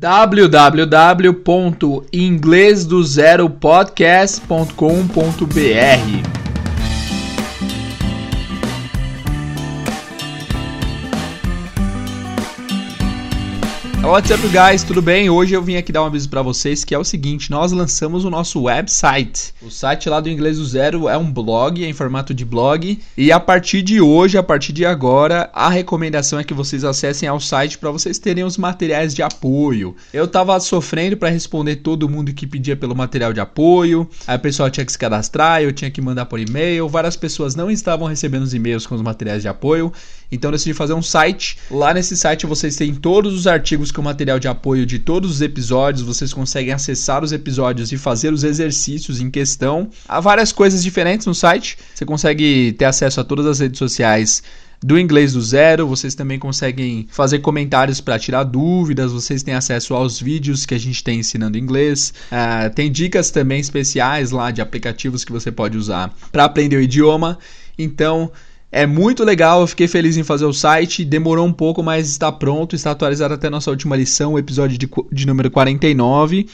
www.inglesdozeropodcast.com.br What's up, guys? Tudo bem? Hoje eu vim aqui dar um aviso para vocês que é o seguinte: nós lançamos o nosso website. O site lá do Inglês do Zero é um blog, é em formato de blog. E a partir de hoje, a partir de agora, a recomendação é que vocês acessem ao site para vocês terem os materiais de apoio. Eu tava sofrendo para responder todo mundo que pedia pelo material de apoio. Aí o pessoal tinha que se cadastrar, eu tinha que mandar por e-mail. Várias pessoas não estavam recebendo os e-mails com os materiais de apoio. Então eu decidi fazer um site. Lá nesse site vocês têm todos os artigos com material de apoio de todos os episódios. Vocês conseguem acessar os episódios e fazer os exercícios em questão. Há várias coisas diferentes no site. Você consegue ter acesso a todas as redes sociais do inglês do zero. Vocês também conseguem fazer comentários para tirar dúvidas. Vocês têm acesso aos vídeos que a gente tem ensinando inglês. Uh, tem dicas também especiais lá de aplicativos que você pode usar para aprender o idioma. Então é muito legal, eu fiquei feliz em fazer o site, demorou um pouco, mas está pronto, está atualizado até nossa última lição, o episódio de, de número 49.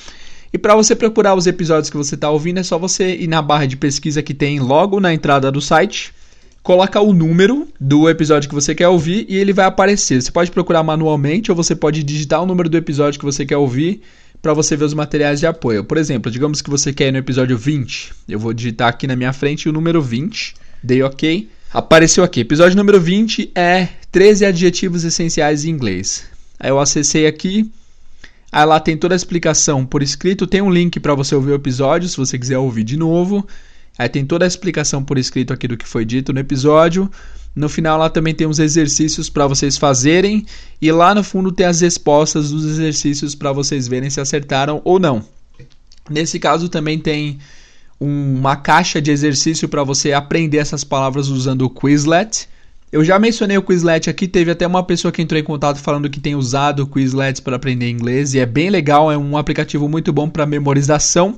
E para você procurar os episódios que você está ouvindo, é só você ir na barra de pesquisa que tem logo na entrada do site, coloca o número do episódio que você quer ouvir e ele vai aparecer. Você pode procurar manualmente ou você pode digitar o número do episódio que você quer ouvir para você ver os materiais de apoio. Por exemplo, digamos que você quer ir no episódio 20. Eu vou digitar aqui na minha frente o número 20, dei OK Apareceu aqui, episódio número 20 é 13 adjetivos essenciais em inglês. Aí eu acessei aqui, aí lá tem toda a explicação por escrito, tem um link para você ouvir o episódio, se você quiser ouvir de novo. Aí tem toda a explicação por escrito aqui do que foi dito no episódio. No final lá também tem uns exercícios para vocês fazerem e lá no fundo tem as respostas dos exercícios para vocês verem se acertaram ou não. Nesse caso também tem uma caixa de exercício para você aprender essas palavras usando o Quizlet. Eu já mencionei o Quizlet aqui, teve até uma pessoa que entrou em contato falando que tem usado o Quizlet para aprender inglês e é bem legal, é um aplicativo muito bom para memorização.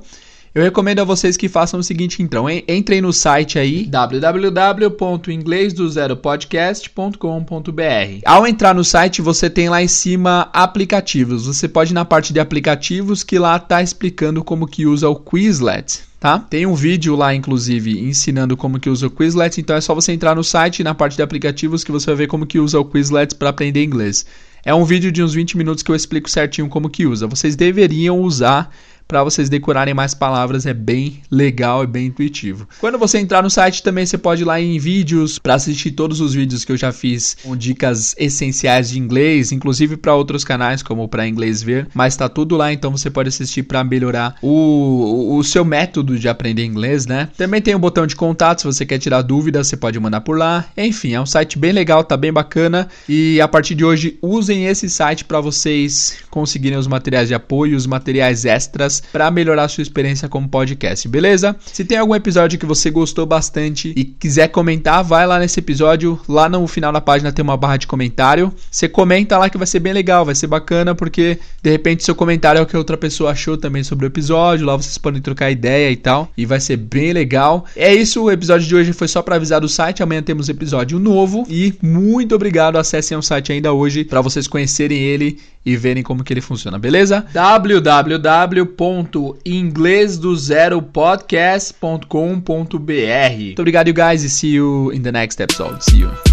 Eu recomendo a vocês que façam o seguinte então, entrem no site aí www.inglesdozeropodcast.com.br. Ao entrar no site, você tem lá em cima aplicativos. Você pode ir na parte de aplicativos que lá tá explicando como que usa o Quizlet tá? Tem um vídeo lá, inclusive, ensinando como que usa o Quizlet, então é só você entrar no site, na parte de aplicativos, que você vai ver como que usa o Quizlet para aprender inglês. É um vídeo de uns 20 minutos que eu explico certinho como que usa. Vocês deveriam usar para vocês decorarem mais palavras, é bem legal e bem intuitivo. Quando você entrar no site também você pode ir lá em vídeos para assistir todos os vídeos que eu já fiz com dicas essenciais de inglês, inclusive para outros canais como para inglês ver, mas tá tudo lá, então você pode assistir para melhorar o, o seu método de aprender inglês, né? Também tem o um botão de contato, se você quer tirar dúvidas, você pode mandar por lá. Enfim, é um site bem legal, tá bem bacana e a partir de hoje usem esse site para vocês conseguirem os materiais de apoio, os materiais extras para melhorar sua experiência como podcast, beleza? Se tem algum episódio que você gostou bastante e quiser comentar, vai lá nesse episódio, lá no final da página tem uma barra de comentário. Você comenta lá que vai ser bem legal, vai ser bacana porque de repente seu comentário é o que outra pessoa achou também sobre o episódio, lá vocês podem trocar ideia e tal, e vai ser bem legal. É isso, o episódio de hoje foi só para avisar do site, amanhã temos episódio novo e muito obrigado, acessem o site ainda hoje para vocês conhecerem ele e verem como que ele funciona, beleza? www.inglesdozeropodcast.com.br Muito obrigado, you guys, e see you in the next episode. See you.